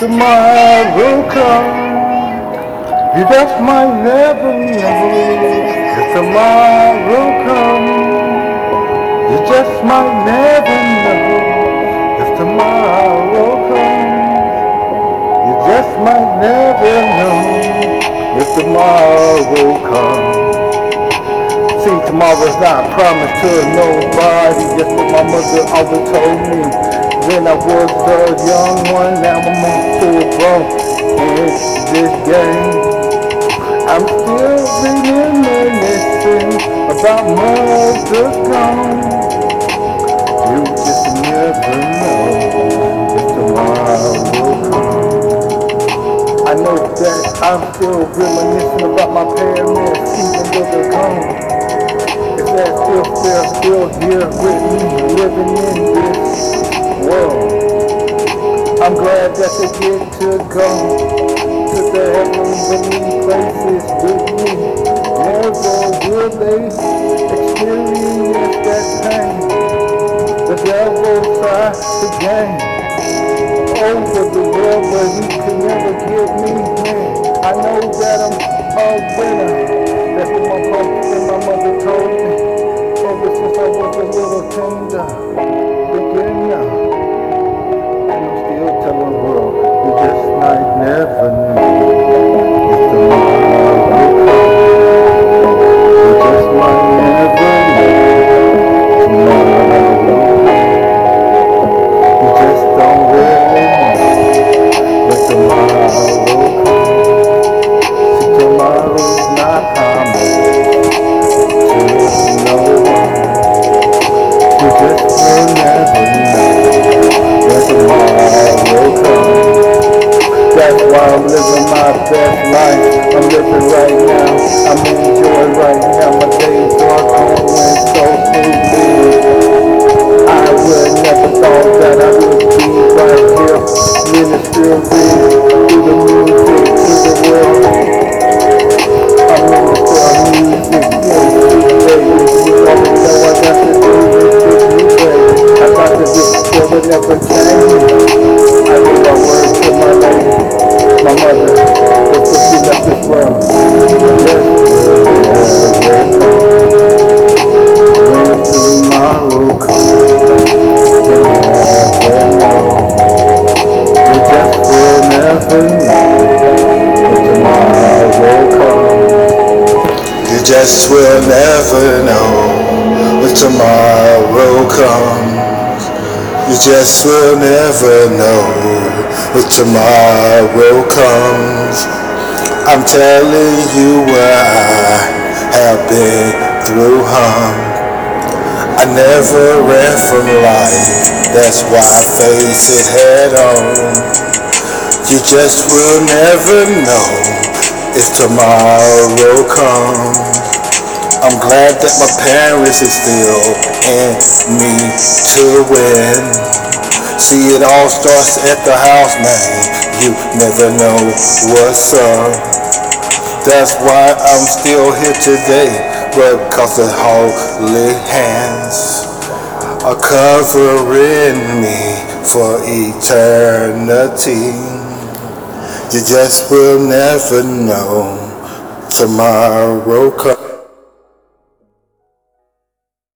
tomorrow comes. You just might never know if tomorrow comes. You just might never know if tomorrow comes. You just might never know if tomorrow comes. See, tomorrow's not promised to nobody. Just what my mother always told me. When I was a young one, now I'm on full grown in this game. I'm still reminiscing about mother gone. You just never know if tomorrow comes. I know that I'm still reminiscing about my parents, even though they're gone. If they're still, here with me, living in this. I'm glad that they get to go to the heavenly places with me. Never will they experience that pain. The devil tries to gain over the world, but he can never get me. Man, I know that I'm a never change. I give my word to my lady, my mother, if she left this world. Yes, tomorrow comes. You just will never know if tomorrow. You just will never know when tomorrow comes. You just will never know when tomorrow comes. I'm telling you what I have been through, huh? I never ran from life, that's why I face it head on. You just will never know if tomorrow comes. I'm glad that my parents is still in me to win. See, it all starts at the house, man. You never know what's up. That's why I'm still here today, because the holy hands are covering me for eternity. You just will never know tomorrow comes.